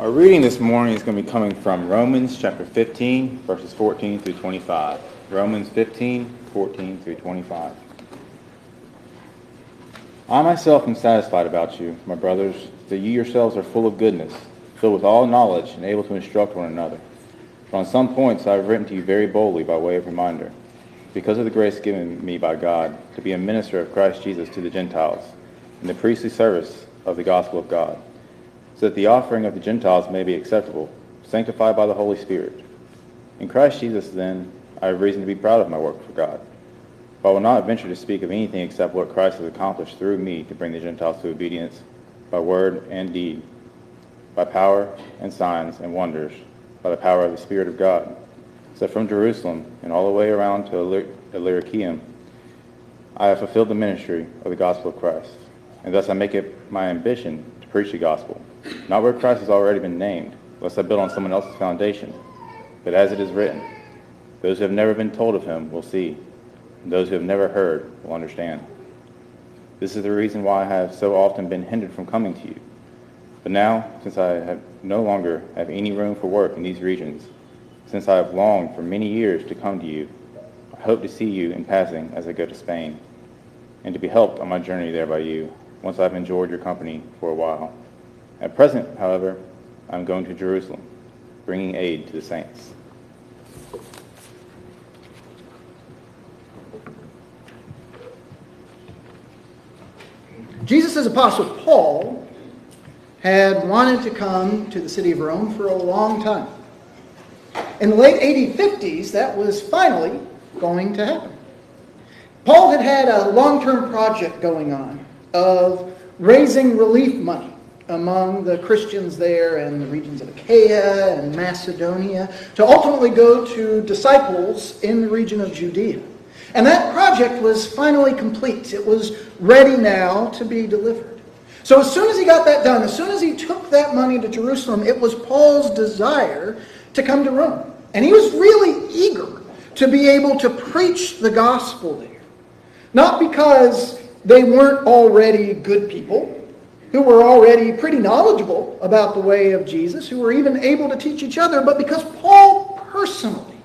Our reading this morning is going to be coming from Romans chapter 15, verses 14 through 25. Romans 15, 14 through 25. I myself am satisfied about you, my brothers, that you yourselves are full of goodness, filled with all knowledge, and able to instruct one another. For on some points I have written to you very boldly by way of reminder, because of the grace given me by God to be a minister of Christ Jesus to the Gentiles, in the priestly service of the gospel of God so that the offering of the Gentiles may be acceptable, sanctified by the Holy Spirit. In Christ Jesus, then, I have reason to be proud of my work for God. For I will not venture to speak of anything except what Christ has accomplished through me to bring the Gentiles to obedience by word and deed, by power and signs and wonders, by the power of the Spirit of God. So from Jerusalem and all the way around to Illyricum, I have fulfilled the ministry of the gospel of Christ. And thus I make it my ambition to preach the gospel not where Christ has already been named, lest I build on someone else's foundation. But as it is written, those who have never been told of him will see, and those who have never heard will understand. This is the reason why I have so often been hindered from coming to you. But now, since I have no longer have any room for work in these regions, since I have longed for many years to come to you, I hope to see you in passing as I go to Spain, and to be helped on my journey there by you, once I've enjoyed your company for a while. At present, however, I'm going to Jerusalem, bringing aid to the saints. Jesus' apostle Paul had wanted to come to the city of Rome for a long time. In the late 1850s, that was finally going to happen. Paul had had a long-term project going on of raising relief money among the Christians there in the regions of Achaia and Macedonia to ultimately go to disciples in the region of Judea. And that project was finally complete. It was ready now to be delivered. So as soon as he got that done, as soon as he took that money to Jerusalem, it was Paul's desire to come to Rome. And he was really eager to be able to preach the gospel there. Not because they weren't already good people, who were already pretty knowledgeable about the way of Jesus, who were even able to teach each other, but because Paul personally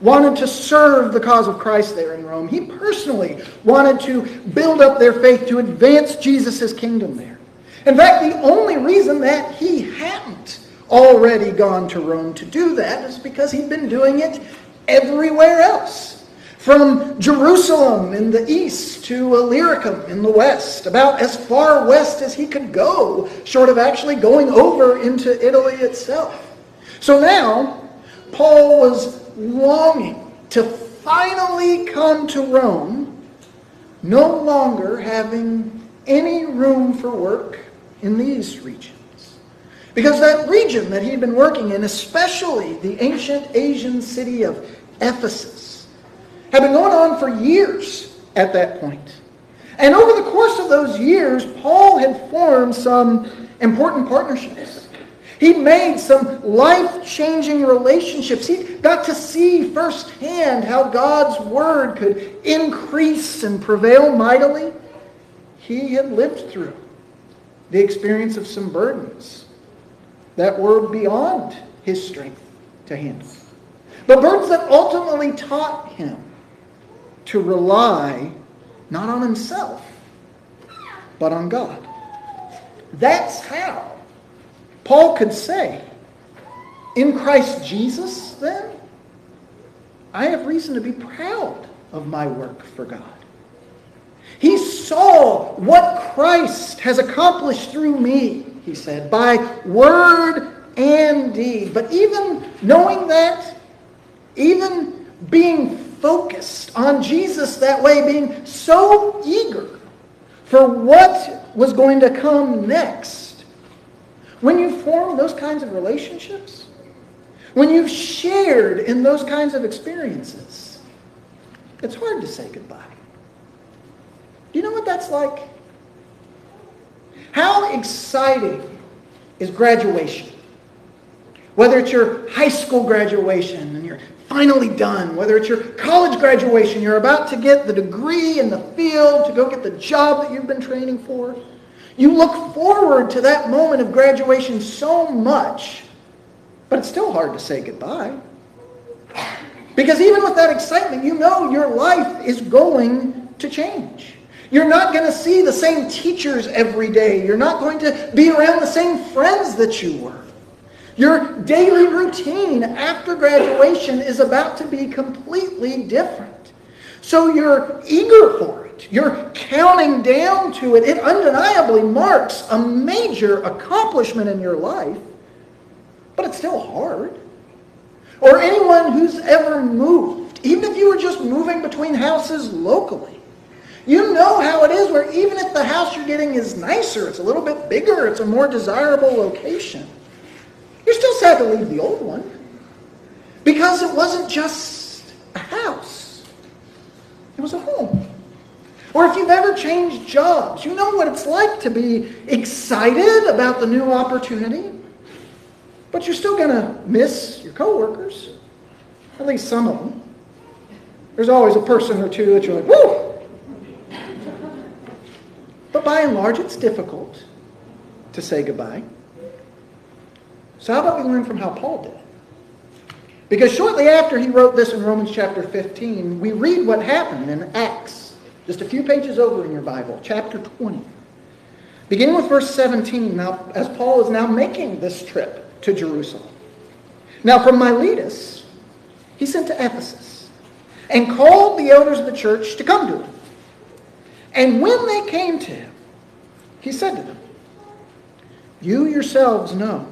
wanted to serve the cause of Christ there in Rome, he personally wanted to build up their faith to advance Jesus' kingdom there. In fact, the only reason that he hadn't already gone to Rome to do that is because he'd been doing it everywhere else from Jerusalem in the east to Illyricum in the west, about as far west as he could go, short of actually going over into Italy itself. So now, Paul was longing to finally come to Rome, no longer having any room for work in these regions. Because that region that he'd been working in, especially the ancient Asian city of Ephesus, had been going on for years at that point. And over the course of those years, Paul had formed some important partnerships. He made some life-changing relationships. He got to see firsthand how God's word could increase and prevail mightily. He had lived through the experience of some burdens that were beyond his strength to handle. But burdens that ultimately taught him to rely not on himself, but on God. That's how Paul could say, in Christ Jesus, then, I have reason to be proud of my work for God. He saw what Christ has accomplished through me, he said, by word and deed. But even knowing that, even being focused on Jesus that way, being so eager for what was going to come next. When you form those kinds of relationships, when you've shared in those kinds of experiences, it's hard to say goodbye. Do you know what that's like? How exciting is graduation? Whether it's your high school graduation and you're finally done, whether it's your college graduation, you're about to get the degree in the field to go get the job that you've been training for. You look forward to that moment of graduation so much, but it's still hard to say goodbye. Because even with that excitement, you know your life is going to change. You're not going to see the same teachers every day. You're not going to be around the same friends that you were. Your daily routine after graduation is about to be completely different. So you're eager for it. You're counting down to it. It undeniably marks a major accomplishment in your life, but it's still hard. Or anyone who's ever moved, even if you were just moving between houses locally, you know how it is where even if the house you're getting is nicer, it's a little bit bigger, it's a more desirable location, you're still sad to leave the old one. Because it wasn't just a house. It was a home. Or if you've ever changed jobs, you know what it's like to be excited about the new opportunity, but you're still going to miss your coworkers, at least some of them. There's always a person or two that you're like, whoo, but by and large, it's difficult to say goodbye. So how about we learn from how Paul did? it? Because shortly after he wrote this in Romans chapter 15, we read what happened in Acts, just a few pages over in your Bible, chapter 20. Beginning with verse 17, now as Paul is now making this trip to Jerusalem. Now from Miletus, he sent to Ephesus and called the elders of the church to come to him. And when they came to him, he said to them, You yourselves know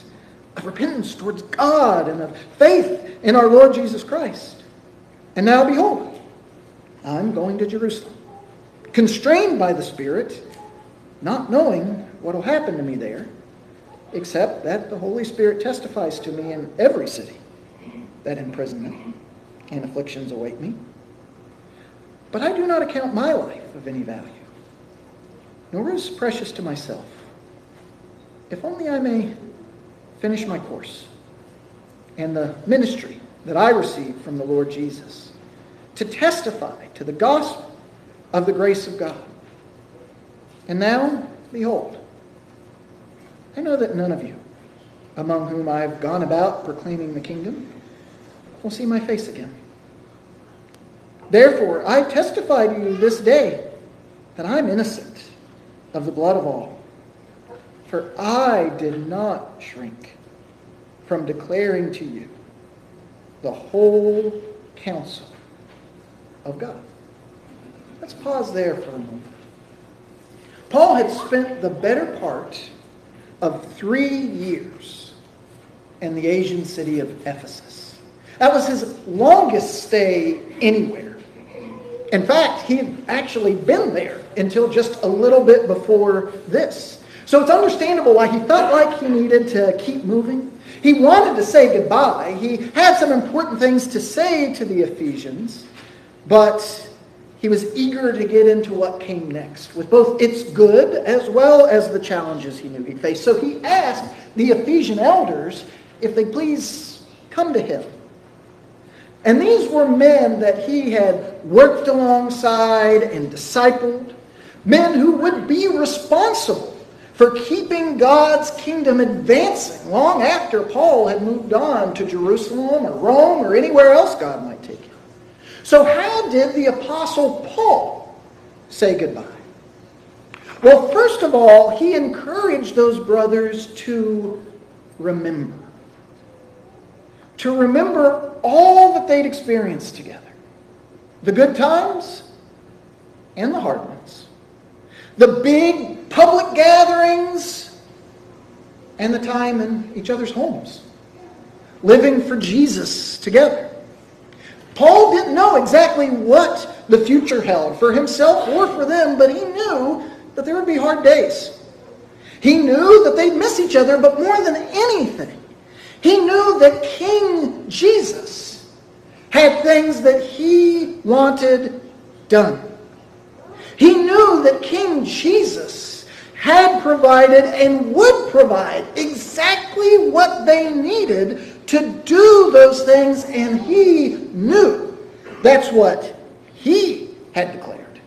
of repentance towards God and of faith in our Lord Jesus Christ. And now behold, I'm going to Jerusalem, constrained by the Spirit, not knowing what will happen to me there, except that the Holy Spirit testifies to me in every city that imprisonment and afflictions await me. But I do not account my life of any value nor is precious to myself, if only I may finish my course and the ministry that I received from the Lord Jesus to testify to the gospel of the grace of God. And now, behold, I know that none of you, among whom I've gone about proclaiming the kingdom, will see my face again. Therefore, I testify to you this day that I'm innocent of the blood of all. For I did not shrink from declaring to you the whole counsel of God. Let's pause there for a moment. Paul had spent the better part of three years in the Asian city of Ephesus. That was his longest stay anywhere. In fact, he had actually been there until just a little bit before this. So it's understandable why he felt like he needed to keep moving. He wanted to say goodbye. He had some important things to say to the Ephesians, but he was eager to get into what came next, with both its good as well as the challenges he knew he'd face. So he asked the Ephesian elders if they please come to him and these were men that he had worked alongside and discipled, men who would be responsible for keeping God's kingdom advancing long after Paul had moved on to Jerusalem or Rome or anywhere else God might take him. So how did the apostle Paul say goodbye? Well, first of all, he encouraged those brothers to remember to remember all that they'd experienced together the good times and the hard ones, the big public gatherings and the time in each other's homes, living for Jesus together. Paul didn't know exactly what the future held for himself or for them, but he knew that there would be hard days. He knew that they'd miss each other, but more than anything, he knew that King Jesus had things that he wanted done. He knew that King Jesus had provided and would provide exactly what they needed to do those things, and he knew that's what he had declared.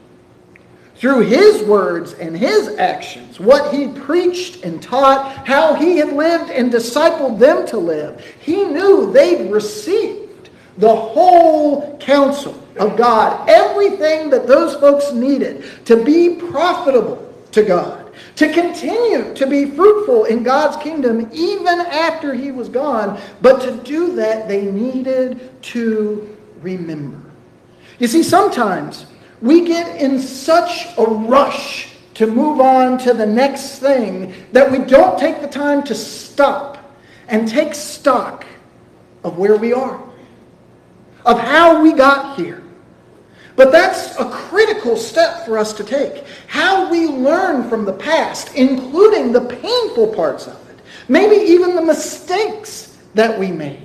Through his words and his actions, what he preached and taught, how he had lived and discipled them to live, he knew they'd received the whole counsel of God, everything that those folks needed to be profitable to God, to continue to be fruitful in God's kingdom even after he was gone. But to do that, they needed to remember. You see, sometimes we get in such a rush to move on to the next thing that we don't take the time to stop and take stock of where we are, of how we got here. But that's a critical step for us to take. How we learn from the past, including the painful parts of it, maybe even the mistakes that we made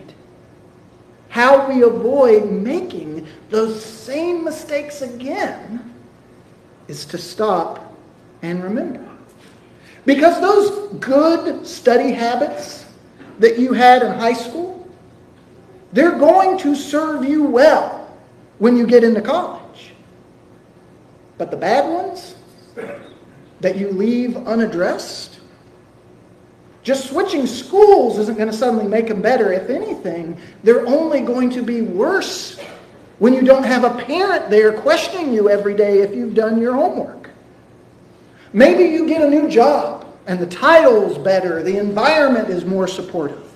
how we avoid making those same mistakes again is to stop and remember. Because those good study habits that you had in high school, they're going to serve you well when you get into college. But the bad ones that you leave unaddressed, just switching schools isn't going to suddenly make them better. If anything, they're only going to be worse when you don't have a parent there questioning you every day if you've done your homework. Maybe you get a new job and the title's better, the environment is more supportive.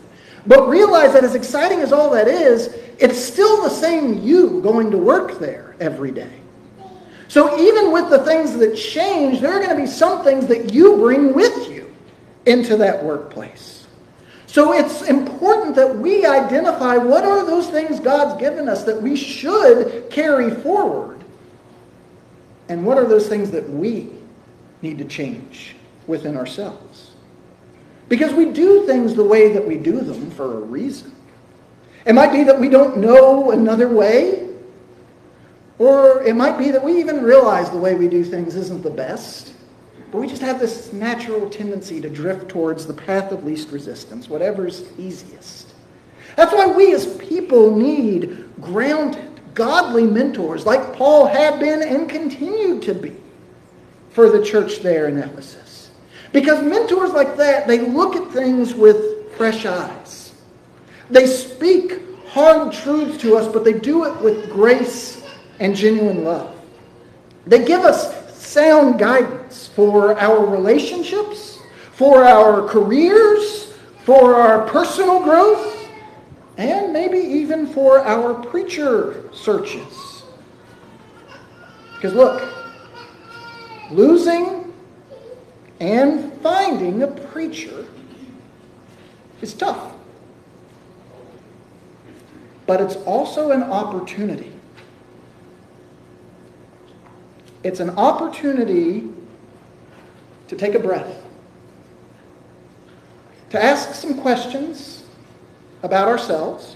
But realize that as exciting as all that is, it's still the same you going to work there every day. So even with the things that change, there are going to be some things that you bring with you into that workplace. So it's important that we identify what are those things God's given us that we should carry forward, and what are those things that we need to change within ourselves. Because we do things the way that we do them for a reason. It might be that we don't know another way, or it might be that we even realize the way we do things isn't the best. But we just have this natural tendency to drift towards the path of least resistance, whatever's easiest. That's why we as people need grounded, godly mentors like Paul had been and continued to be for the church there in Ephesus. Because mentors like that, they look at things with fresh eyes. They speak hard truths to us, but they do it with grace and genuine love. They give us sound guidance for our relationships, for our careers, for our personal growth, and maybe even for our preacher searches. Because look, losing and finding a preacher is tough. But it's also an opportunity It's an opportunity to take a breath, to ask some questions about ourselves,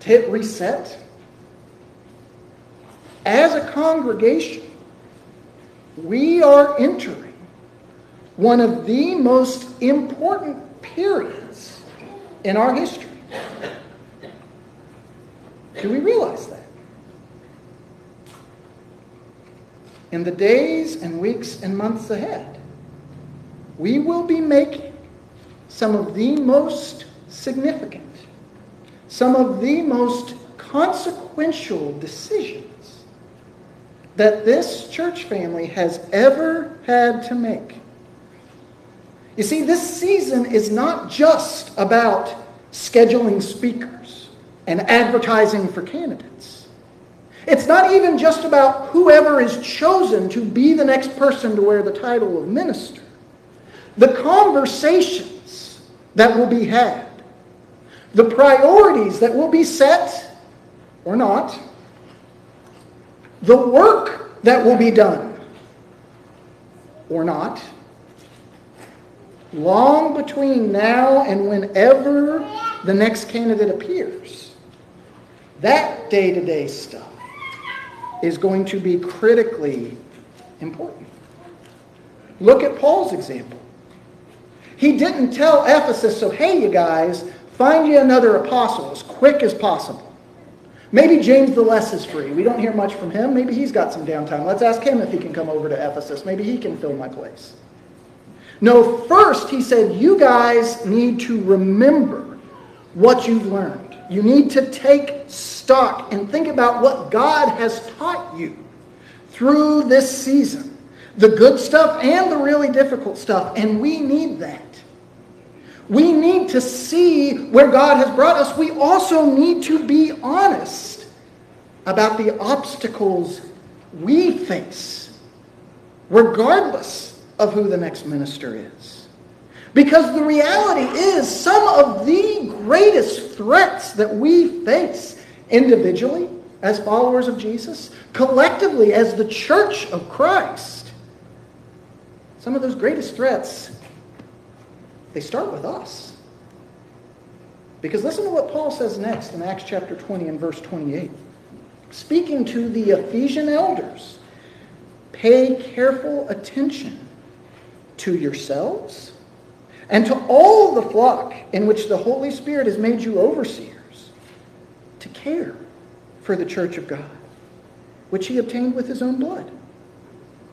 to hit reset. As a congregation, we are entering one of the most important periods in our history. Do we realize that? in the days and weeks and months ahead, we will be making some of the most significant, some of the most consequential decisions that this church family has ever had to make. You see, this season is not just about scheduling speakers and advertising for candidates. It's not even just about whoever is chosen to be the next person to wear the title of minister. The conversations that will be had, the priorities that will be set or not, the work that will be done or not, long between now and whenever the next candidate appears. That day-to-day stuff is going to be critically important. Look at Paul's example. He didn't tell Ephesus, so hey, you guys, find you another apostle as quick as possible. Maybe James the Less is free. We don't hear much from him. Maybe he's got some downtime. Let's ask him if he can come over to Ephesus. Maybe he can fill my place. No, first he said, you guys need to remember what you've learned. You need to take stock and think about what God has taught you through this season. The good stuff and the really difficult stuff. And we need that. We need to see where God has brought us. We also need to be honest about the obstacles we face, regardless of who the next minister is. Because the reality is, some of the greatest threats that we face individually as followers of Jesus, collectively as the church of Christ, some of those greatest threats they start with us. Because listen to what Paul says next in Acts chapter 20 and verse 28. Speaking to the Ephesian elders, pay careful attention to yourselves and to all the flock in which the Holy Spirit has made you overseers to care for the church of God, which he obtained with his own blood.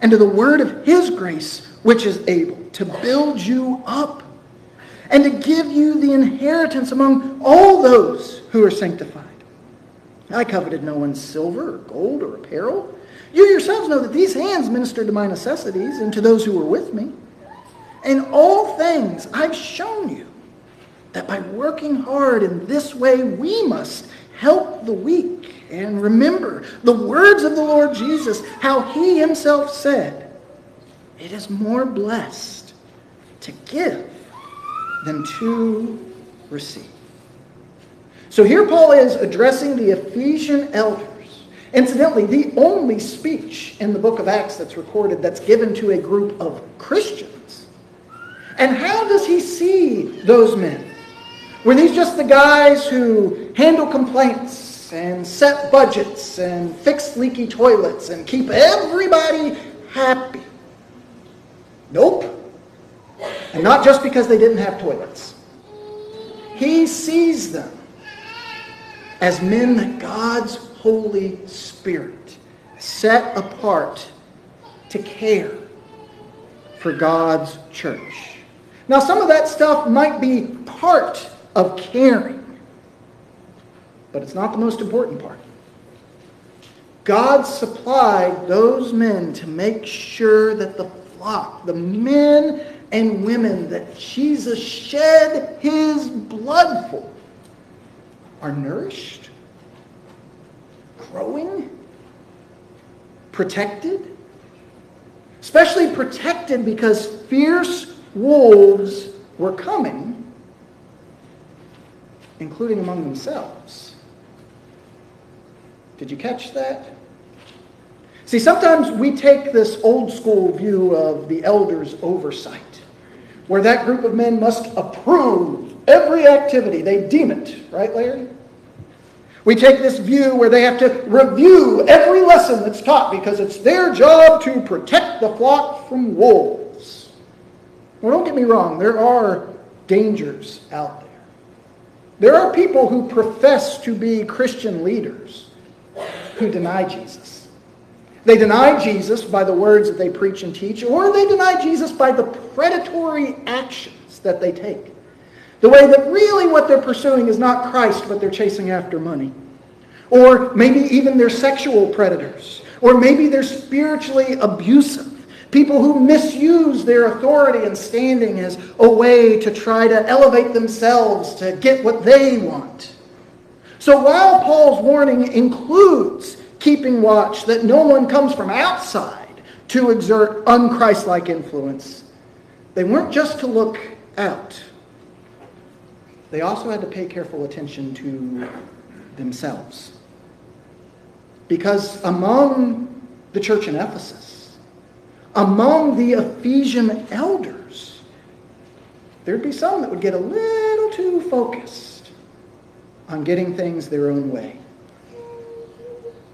and to the word of his grace, which is able to build you up and to give you the inheritance among all those who are sanctified. I coveted no one's silver or gold or apparel. You yourselves know that these hands ministered to my necessities and to those who were with me. In all things I've shown you that by working hard in this way we must help the weak. And remember the words of the Lord Jesus, how he himself said, it is more blessed to give than to receive. So here Paul is addressing the Ephesian elders. Incidentally, the only speech in the book of Acts that's recorded that's given to a group of Christians. And how does he see those men? Were these just the guys who handle complaints and set budgets and fix leaky toilets and keep everybody happy? Nope. And not just because they didn't have toilets. He sees them as men that God's Holy Spirit set apart to care for God's church. Now, some of that stuff might be part of caring, but it's not the most important part. God supplied those men to make sure that the flock, the men and women that Jesus shed his blood for, are nourished, growing, protected. Especially protected because fierce wolves were coming, including among themselves. Did you catch that? See, sometimes we take this old school view of the elders' oversight, where that group of men must approve every activity. They deem it, right, Larry? We take this view where they have to review every lesson that's taught because it's their job to protect the flock from wolves. Well, don't get me wrong, there are dangers out there. There are people who profess to be Christian leaders who deny Jesus. They deny Jesus by the words that they preach and teach, or they deny Jesus by the predatory actions that they take. The way that really what they're pursuing is not Christ, but they're chasing after money. Or maybe even they're sexual predators. Or maybe they're spiritually abusive. People who misuse their authority and standing as a way to try to elevate themselves to get what they want. So while Paul's warning includes keeping watch that no one comes from outside to exert unchristlike influence, they weren't just to look out. They also had to pay careful attention to themselves. Because among the church in Ephesus, among the Ephesian elders, there'd be some that would get a little too focused on getting things their own way.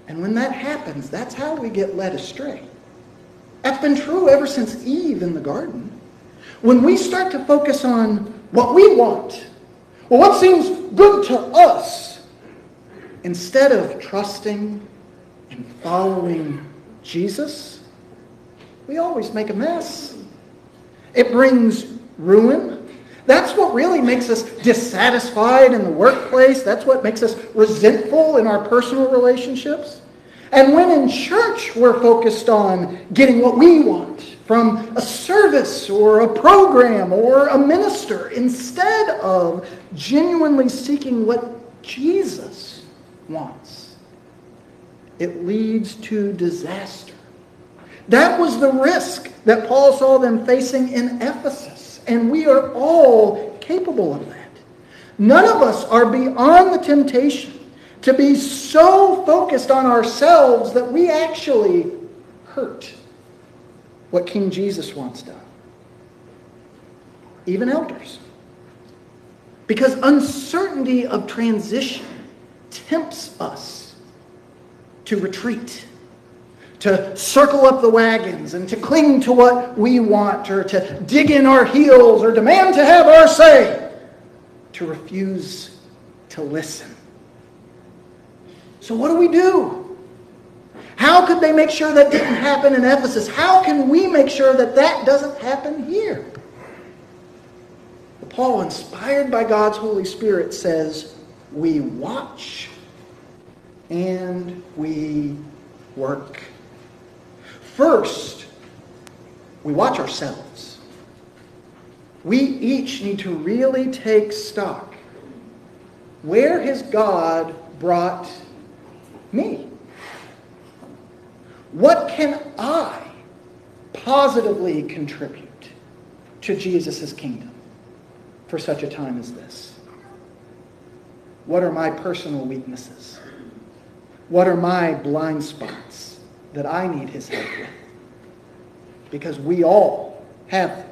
And when that happens, that's how we get led astray. That's been true ever since Eve in the garden. When we start to focus on what we want, well, what seems good to us, instead of trusting and following Jesus, we always make a mess. It brings ruin. That's what really makes us dissatisfied in the workplace. That's what makes us resentful in our personal relationships. And when in church we're focused on getting what we want from a service or a program or a minister instead of genuinely seeking what Jesus wants, it leads to disaster. That was the risk that Paul saw them facing in Ephesus. And we are all capable of that. None of us are beyond the temptation to be so focused on ourselves that we actually hurt what King Jesus wants done. Even elders. Because uncertainty of transition tempts us to retreat, to circle up the wagons and to cling to what we want or to dig in our heels or demand to have our say, to refuse to listen. So what do we do? How could they make sure that didn't happen in Ephesus? How can we make sure that that doesn't happen here? Paul, inspired by God's Holy Spirit, says, we watch and we work. First, we watch ourselves. We each need to really take stock. Where has God brought me? What can I positively contribute to Jesus' kingdom for such a time as this? What are my personal weaknesses? What are my blind spots that I need his help with? Because we all have.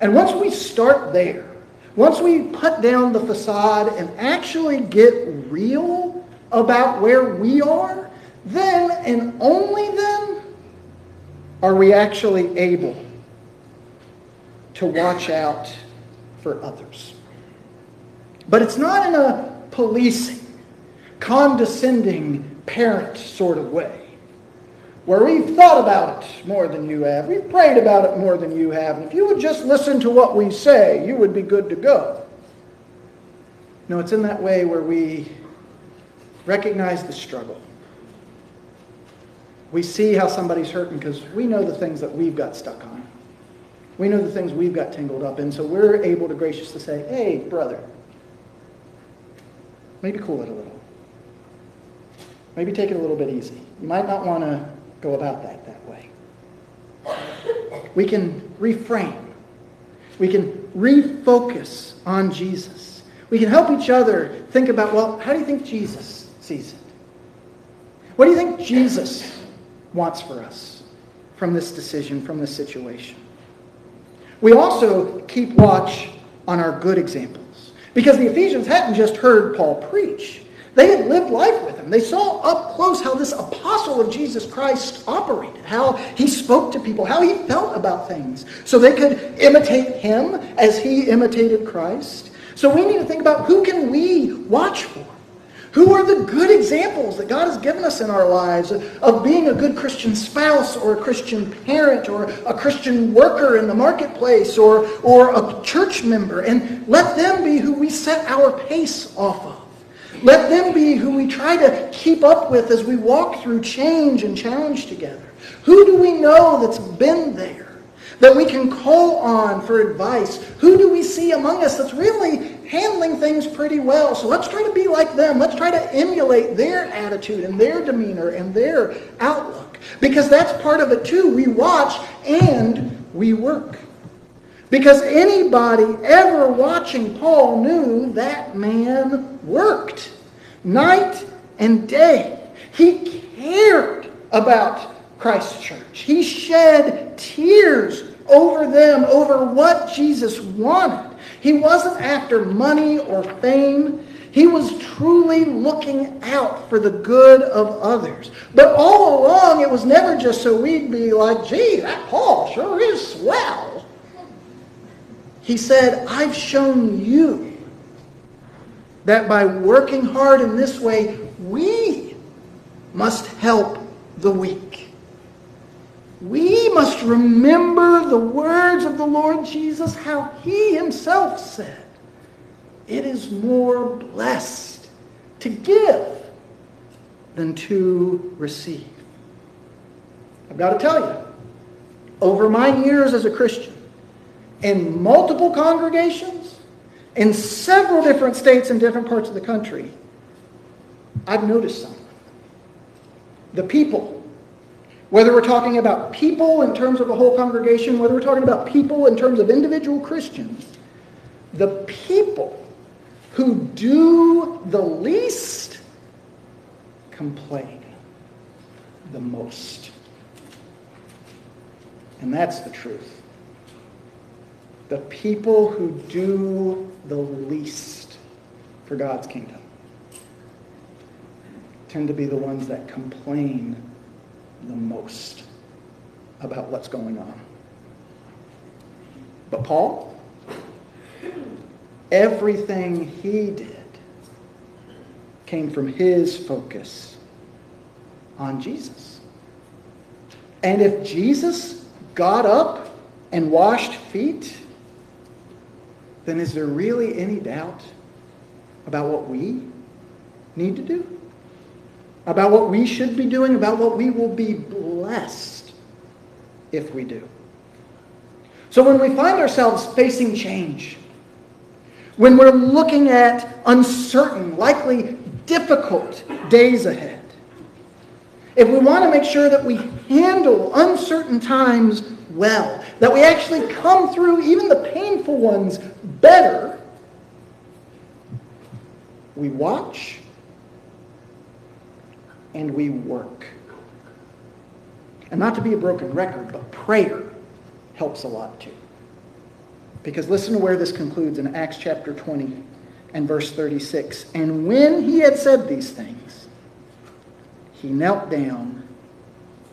And once we start there, once we put down the facade and actually get real about where we are, then and only then are we actually able to watch out for others. But it's not in a policing, condescending parent sort of way where we've thought about it more than you have. We've prayed about it more than you have. And if you would just listen to what we say, you would be good to go. No, it's in that way where we recognize the struggle. We see how somebody's hurting because we know the things that we've got stuck on. We know the things we've got tangled up in. So we're able to graciously say, hey, brother, maybe cool it a little. Maybe take it a little bit easy. You might not want to go about that that way. We can reframe. We can refocus on Jesus. We can help each other think about, well, how do you think Jesus sees it? What do you think Jesus wants for us from this decision, from this situation? We also keep watch on our good examples. Because the Ephesians hadn't just heard Paul preach. They had lived life with him. They saw up close how this apostle of Jesus Christ operated, how he spoke to people, how he felt about things, so they could imitate him as he imitated Christ. So we need to think about who can we watch for? Who are the good examples that God has given us in our lives of being a good Christian spouse or a Christian parent or a Christian worker in the marketplace or, or a church member? And let them be who we set our pace off of. Let them be who we try to keep up with as we walk through change and challenge together. Who do we know that's been there? that we can call on for advice? Who do we see among us that's really handling things pretty well? So let's try to be like them. Let's try to emulate their attitude and their demeanor and their outlook. Because that's part of it too. We watch and we work. Because anybody ever watching Paul knew that man worked night and day. He cared about Christ's church. He shed tears over them, over what Jesus wanted. He wasn't after money or fame. He was truly looking out for the good of others. But all along, it was never just so we'd be like, gee, that Paul sure is swell. He said, I've shown you that by working hard in this way, we must help the weak. We must remember the words of the Lord Jesus, how he himself said, It is more blessed to give than to receive. I've got to tell you, over my years as a Christian, in multiple congregations, in several different states and different parts of the country, I've noticed something. The people whether we're talking about people in terms of a whole congregation, whether we're talking about people in terms of individual Christians, the people who do the least complain the most. And that's the truth. The people who do the least for God's kingdom tend to be the ones that complain the most about what's going on. But Paul, everything he did came from his focus on Jesus. And if Jesus got up and washed feet, then is there really any doubt about what we need to do? about what we should be doing, about what we will be blessed if we do. So when we find ourselves facing change, when we're looking at uncertain, likely difficult days ahead, if we want to make sure that we handle uncertain times well, that we actually come through even the painful ones better, we watch and we work. And not to be a broken record, but prayer helps a lot too. Because listen to where this concludes in Acts chapter 20 and verse 36. And when he had said these things, he knelt down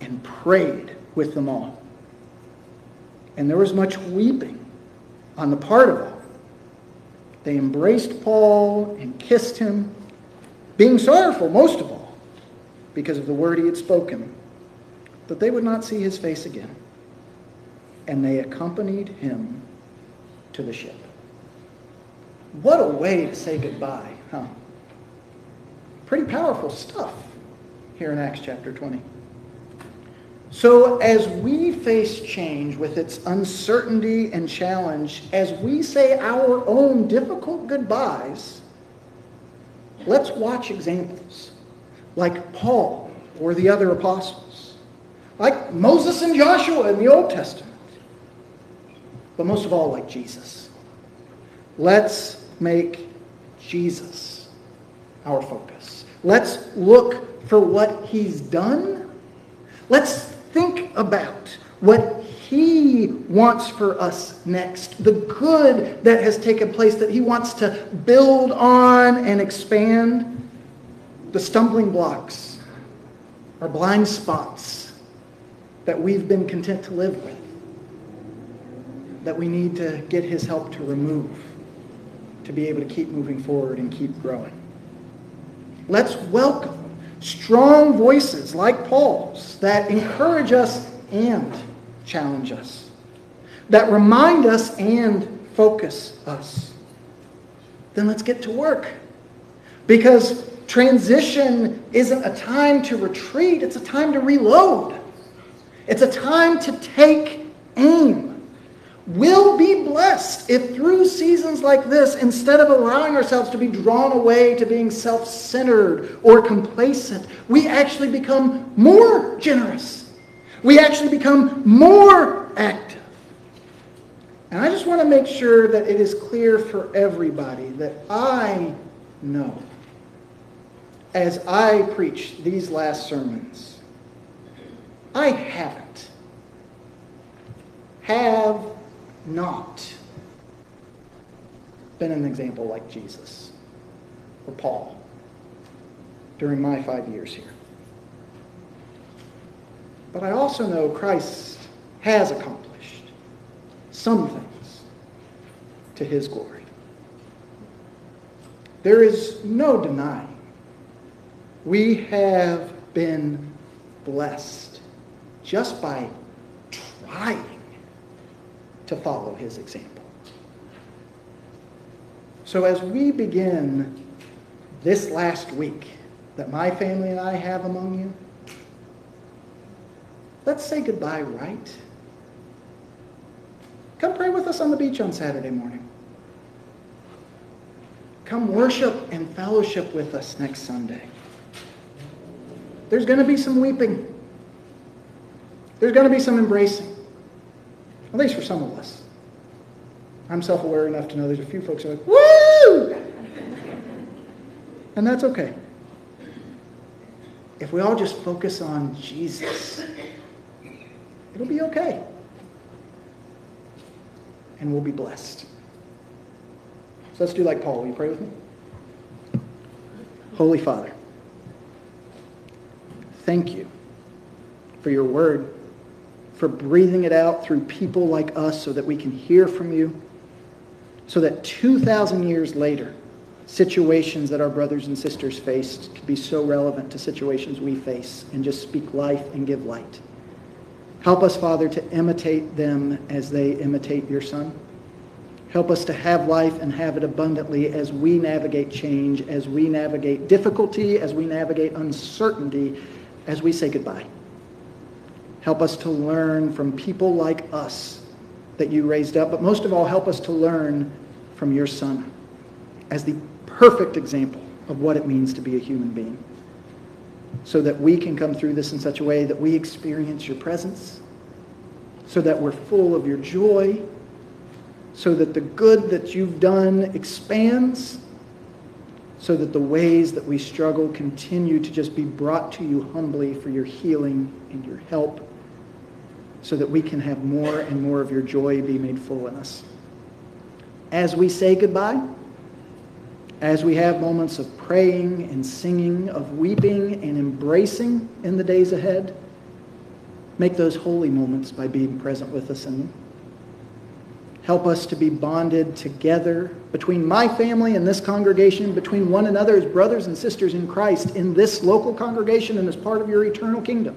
and prayed with them all. And there was much weeping on the part of all. They embraced Paul and kissed him, being sorrowful most of all because of the word he had spoken, that they would not see his face again. And they accompanied him to the ship. What a way to say goodbye, huh? Pretty powerful stuff here in Acts chapter 20. So as we face change with its uncertainty and challenge, as we say our own difficult goodbyes, let's watch examples like Paul or the other apostles, like Moses and Joshua in the Old Testament, but most of all, like Jesus. Let's make Jesus our focus. Let's look for what he's done. Let's think about what he wants for us next, the good that has taken place that he wants to build on and expand the stumbling blocks, our blind spots that we've been content to live with, that we need to get his help to remove to be able to keep moving forward and keep growing. Let's welcome strong voices like Paul's that encourage us and challenge us, that remind us and focus us. Then let's get to work. Because transition isn't a time to retreat, it's a time to reload. It's a time to take aim. We'll be blessed if through seasons like this, instead of allowing ourselves to be drawn away to being self centered or complacent, we actually become more generous. We actually become more active. And I just want to make sure that it is clear for everybody that I know, as I preach these last sermons, I haven't, have not been an example like Jesus or Paul during my five years here. But I also know Christ has accomplished some things to his glory. There is no denying we have been blessed just by trying to follow his example. So as we begin this last week that my family and I have among you, let's say goodbye right. Come pray with us on the beach on Saturday morning. Come worship and fellowship with us next Sunday. There's going to be some weeping. There's going to be some embracing. At least for some of us. I'm self-aware enough to know there's a few folks who are like, woo! And that's okay. If we all just focus on Jesus, it'll be okay. And we'll be blessed. So let's do like Paul. Will you pray with me? Holy Father, thank you for your word for breathing it out through people like us so that we can hear from you, so that 2,000 years later, situations that our brothers and sisters faced could be so relevant to situations we face and just speak life and give light. Help us, Father, to imitate them as they imitate your Son. Help us to have life and have it abundantly as we navigate change, as we navigate difficulty, as we navigate uncertainty, as we say goodbye. Help us to learn from people like us that you raised up, but most of all, help us to learn from your Son as the perfect example of what it means to be a human being so that we can come through this in such a way that we experience your presence, so that we're full of your joy, so that the good that you've done expands, so that the ways that we struggle continue to just be brought to you humbly for your healing and your help so that we can have more and more of your joy be made full in us. As we say goodbye, as we have moments of praying and singing, of weeping and embracing in the days ahead, make those holy moments by being present with us in them. Help us to be bonded together between my family and this congregation, between one another as brothers and sisters in Christ in this local congregation and as part of your eternal kingdom.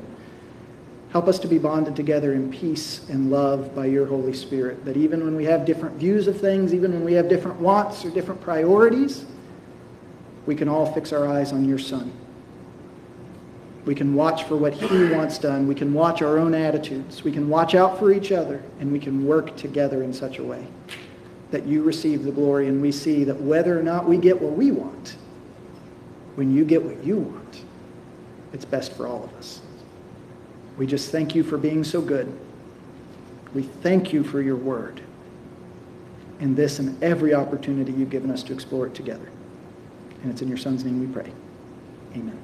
Help us to be bonded together in peace and love by your Holy Spirit. That even when we have different views of things, even when we have different wants or different priorities, we can all fix our eyes on your Son. We can watch for what he wants done. We can watch our own attitudes. We can watch out for each other. And we can work together in such a way that you receive the glory and we see that whether or not we get what we want, when you get what you want, it's best for all of us. We just thank you for being so good. We thank you for your word. And this and every opportunity you've given us to explore it together. And it's in your son's name we pray. Amen.